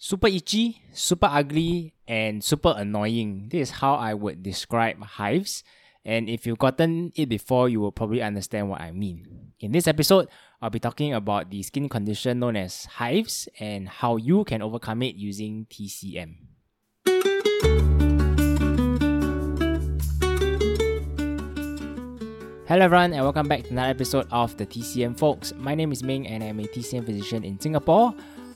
Super itchy, super ugly, and super annoying. This is how I would describe hives. And if you've gotten it before, you will probably understand what I mean. In this episode, I'll be talking about the skin condition known as hives and how you can overcome it using TCM. Hello everyone and welcome back to another episode of the TCM Folks. My name is Ming and I'm a TCM physician in Singapore.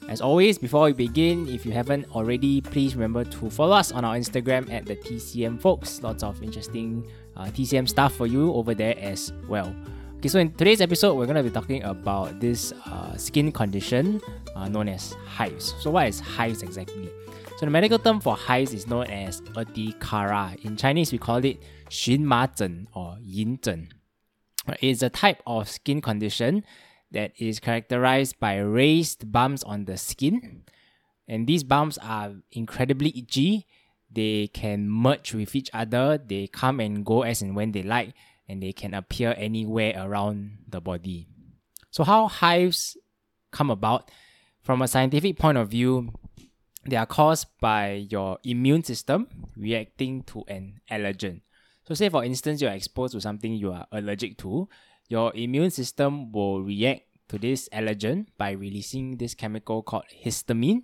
As always, before we begin, if you haven't already, please remember to follow us on our Instagram at the TCM Folks. Lots of interesting uh, TCM stuff for you over there as well. Okay, so in today's episode, we're going to be talking about this uh, skin condition uh, known as hives. So, what is hives exactly? So, the medical term for hives is known as urticaria. In Chinese, we call it 荨麻疹 or yin zhen. It's a type of skin condition that is characterized by raised bumps on the skin. And these bumps are incredibly itchy. They can merge with each other. They come and go as and when they like, and they can appear anywhere around the body. So, how hives come about? From a scientific point of view, they are caused by your immune system reacting to an allergen. So, say for instance, you're exposed to something you are allergic to, your immune system will react to this allergen by releasing this chemical called histamine,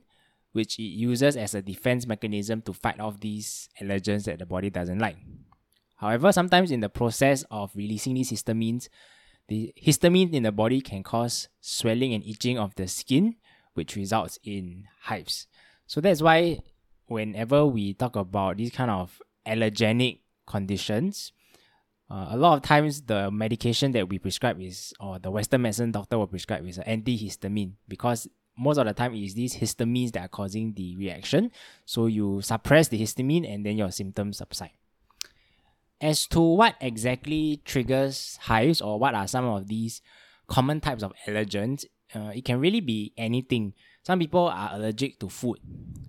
which it uses as a defense mechanism to fight off these allergens that the body doesn't like. However, sometimes in the process of releasing these histamines, the histamine in the body can cause swelling and itching of the skin, which results in hives. So that's why whenever we talk about these kind of allergenic conditions, uh, a lot of times the medication that we prescribe is or the western medicine doctor will prescribe is an antihistamine because most of the time it is these histamines that are causing the reaction. So you suppress the histamine and then your symptoms subside. As to what exactly triggers hives or what are some of these common types of allergens uh, it can really be anything. Some people are allergic to food.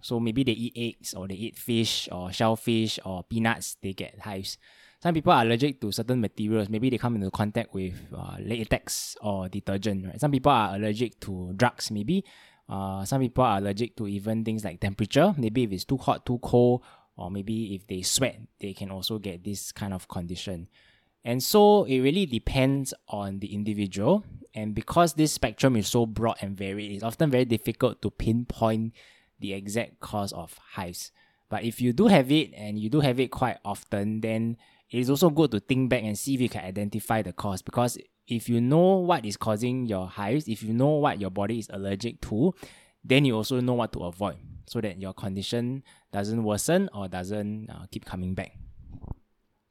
So maybe they eat eggs or they eat fish or shellfish or peanuts they get hives some people are allergic to certain materials. Maybe they come into contact with uh, latex or detergent. Right? Some people are allergic to drugs. Maybe uh, some people are allergic to even things like temperature. Maybe if it's too hot, too cold, or maybe if they sweat, they can also get this kind of condition. And so it really depends on the individual. And because this spectrum is so broad and varied, it's often very difficult to pinpoint the exact cause of hives. But if you do have it and you do have it quite often, then it is also good to think back and see if you can identify the cause because if you know what is causing your hives, if you know what your body is allergic to, then you also know what to avoid so that your condition doesn't worsen or doesn't uh, keep coming back.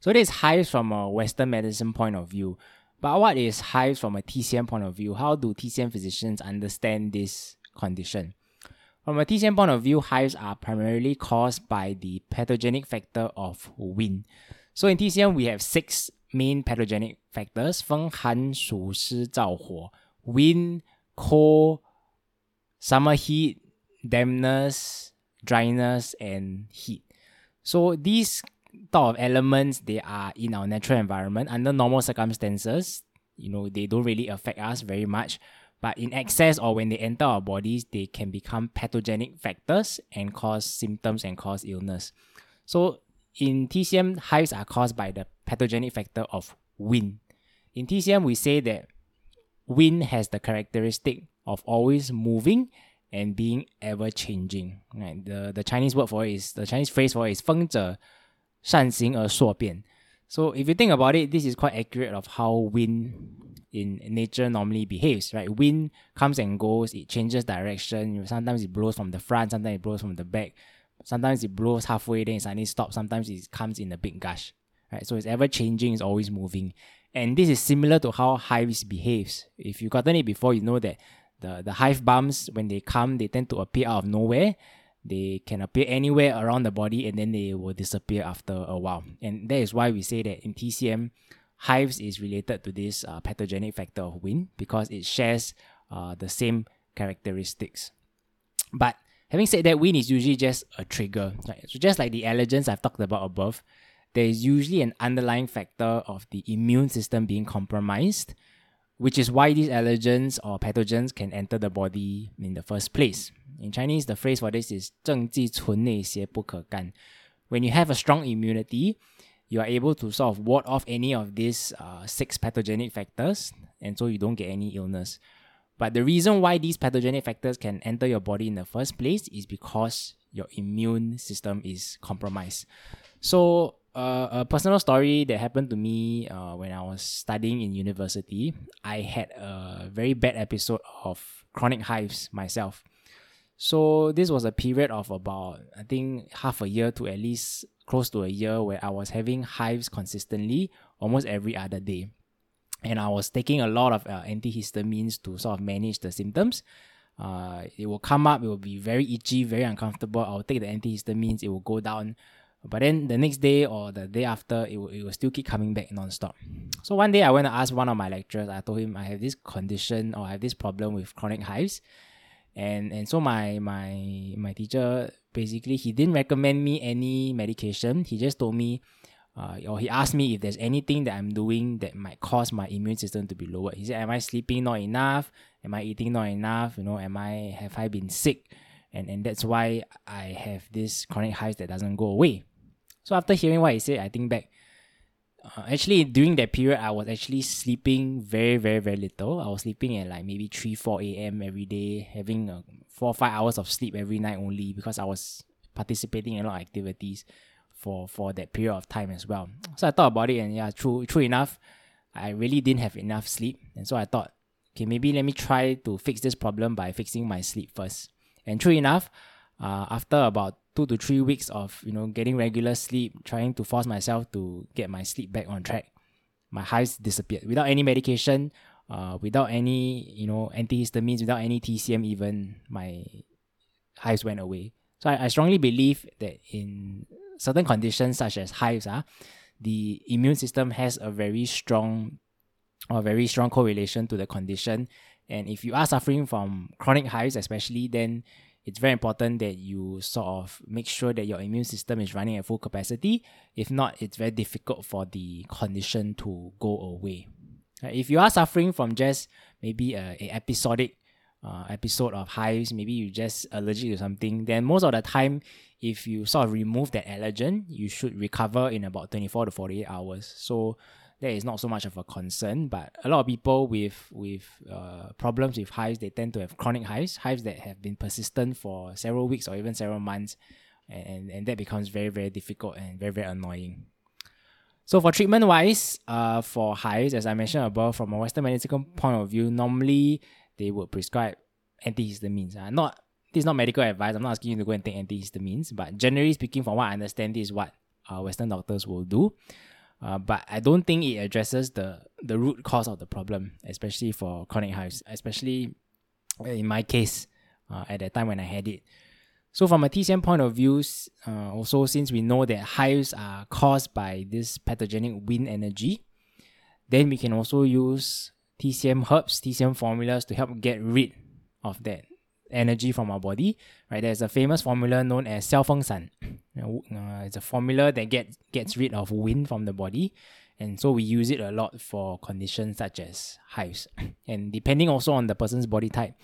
So this is hives from a Western medicine point of view. But what is hives from a TCM point of view? How do TCM physicians understand this condition? From a TCM point of view, hives are primarily caused by the pathogenic factor of wind. So in TCM, we have six main pathogenic factors: 风寒暑湿燥火 wind, cold, summer heat, dampness, dryness, and heat. So these type of elements they are in our natural environment under normal circumstances. You know they don't really affect us very much, but in excess or when they enter our bodies, they can become pathogenic factors and cause symptoms and cause illness. So in TCM, hives are caused by the pathogenic factor of wind. In TCM, we say that wind has the characteristic of always moving and being ever changing. Right? The, the Chinese word for it is the Chinese phrase for it is 风者善行而硕变. So if you think about it, this is quite accurate of how wind in nature normally behaves, right? Wind comes and goes, it changes direction. Sometimes it blows from the front, sometimes it blows from the back. Sometimes it blows halfway, then it suddenly stops. Sometimes it comes in a big gush. Right? So it's ever changing, it's always moving. And this is similar to how hives behaves. If you've gotten it before, you know that the, the hive bumps, when they come, they tend to appear out of nowhere. They can appear anywhere around the body and then they will disappear after a while. And that is why we say that in TCM, hives is related to this uh, pathogenic factor of wind because it shares uh, the same characteristics. But Having said that, wind is usually just a trigger. Right? So just like the allergens I've talked about above, there is usually an underlying factor of the immune system being compromised, which is why these allergens or pathogens can enter the body in the first place. In Chinese, the phrase for this is 正气存内邪不可干. When you have a strong immunity, you are able to sort of ward off any of these uh, six pathogenic factors, and so you don't get any illness. But the reason why these pathogenic factors can enter your body in the first place is because your immune system is compromised. So, uh, a personal story that happened to me uh, when I was studying in university, I had a very bad episode of chronic hives myself. So this was a period of about I think half a year to at least close to a year where I was having hives consistently almost every other day. And I was taking a lot of uh, antihistamines to sort of manage the symptoms. Uh, it will come up, it will be very itchy, very uncomfortable. I'll take the antihistamines, it will go down. But then the next day or the day after, it will, it will still keep coming back non-stop. So one day I went to ask one of my lecturers, I told him I have this condition or I have this problem with chronic hives. And and so my my my teacher basically he didn't recommend me any medication. He just told me uh, or he asked me if there's anything that I'm doing that might cause my immune system to be lowered. He said, "Am I sleeping not enough? Am I eating not enough? You know, am I have I been sick?" And and that's why I have this chronic hives that doesn't go away. So after hearing what he said, I think back. Uh, actually, during that period, I was actually sleeping very, very, very little. I was sleeping at like maybe 3, 4 a.m. every day, having uh, four, five hours of sleep every night only because I was participating in a lot of activities for, for that period of time as well. So I thought about it, and yeah, true, true enough, I really didn't have enough sleep. And so I thought, okay, maybe let me try to fix this problem by fixing my sleep first. And true enough, uh, after about two to three weeks of you know getting regular sleep, trying to force myself to get my sleep back on track, my hives disappeared without any medication, uh, without any you know antihistamines, without any TCM. Even my hives went away. So I, I strongly believe that in certain conditions such as hives, uh, the immune system has a very strong or very strong correlation to the condition. And if you are suffering from chronic hives, especially, then it's very important that you sort of make sure that your immune system is running at full capacity. If not, it's very difficult for the condition to go away. If you are suffering from just maybe a, a episodic uh, episode of hives, maybe you just allergic to something, then most of the time, if you sort of remove that allergen, you should recover in about 24 to 48 hours. So that is not so much of a concern. But a lot of people with with uh, problems with hives, they tend to have chronic hives, hives that have been persistent for several weeks or even several months, and and that becomes very very difficult and very very annoying. So for treatment wise, uh, for hives, as I mentioned above, from a Western medical point of view, normally they would prescribe antihistamines. Uh, not this is not medical advice. I'm not asking you to go and take antihistamines, but generally speaking, from what I understand, this is what uh, Western doctors will do. Uh, but I don't think it addresses the the root cause of the problem, especially for chronic hives, especially in my case uh, at that time when I had it. So from a TCM point of view, uh, also since we know that hives are caused by this pathogenic wind energy, then we can also use TCM herbs, TCM formulas to help get rid of that energy from our body. Right, there's a famous formula known as Xiaofeng San. Uh, it's a formula that get gets rid of wind from the body, and so we use it a lot for conditions such as hives. And depending also on the person's body type,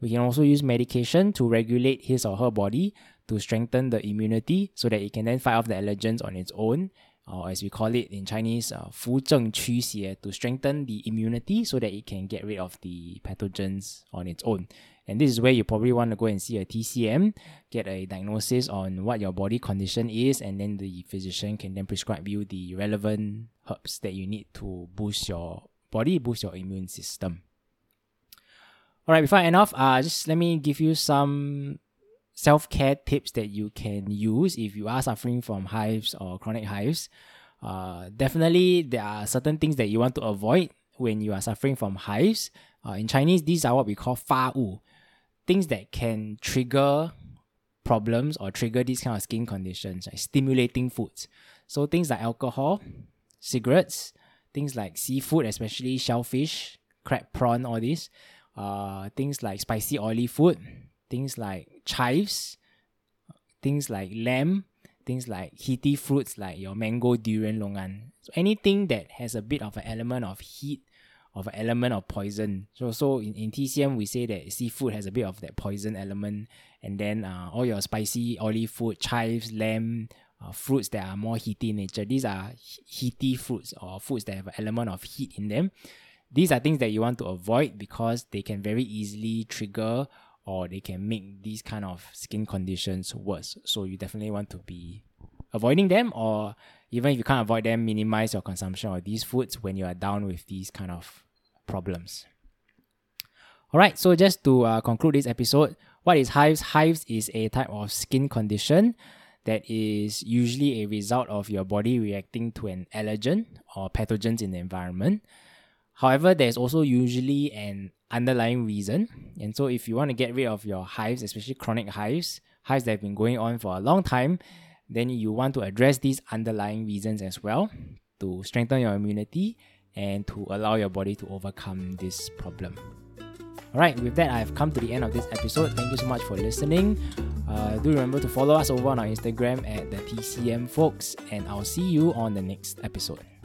we can also use medication to regulate his or her body to strengthen the immunity so that it can then fight off the allergens on its own or as we call it in Chinese, uh, 扶正驱邪, to strengthen the immunity so that it can get rid of the pathogens on its own. And this is where you probably want to go and see a TCM, get a diagnosis on what your body condition is, and then the physician can then prescribe you the relevant herbs that you need to boost your body, boost your immune system. All right, before I end off, uh, just let me give you some self care tips that you can use if you are suffering from hives or chronic hives. Uh, definitely, there are certain things that you want to avoid when you are suffering from hives. Uh, in Chinese, these are what we call fa wu things that can trigger problems or trigger these kind of skin conditions, like stimulating foods. So things like alcohol, cigarettes, things like seafood, especially shellfish, crab, prawn, all these. Uh, things like spicy oily food, things like chives, things like lamb, things like heaty fruits like your mango, durian, longan. So anything that has a bit of an element of heat of an element of poison. So so in, in TCM we say that seafood has a bit of that poison element, and then uh, all your spicy oily food, chives, lamb, uh, fruits that are more heaty in nature. These are heaty fruits or foods that have an element of heat in them. These are things that you want to avoid because they can very easily trigger or they can make these kind of skin conditions worse. So you definitely want to be avoiding them or even if you can't avoid them, minimize your consumption of these foods when you are down with these kind of problems. All right, so just to uh, conclude this episode, what is hives? Hives is a type of skin condition that is usually a result of your body reacting to an allergen or pathogens in the environment. However, there's also usually an underlying reason. And so, if you want to get rid of your hives, especially chronic hives, hives that have been going on for a long time, then you want to address these underlying reasons as well to strengthen your immunity and to allow your body to overcome this problem. Alright, with that, I've come to the end of this episode. Thank you so much for listening. Uh, do remember to follow us over on our Instagram at the TCM folks, and I'll see you on the next episode.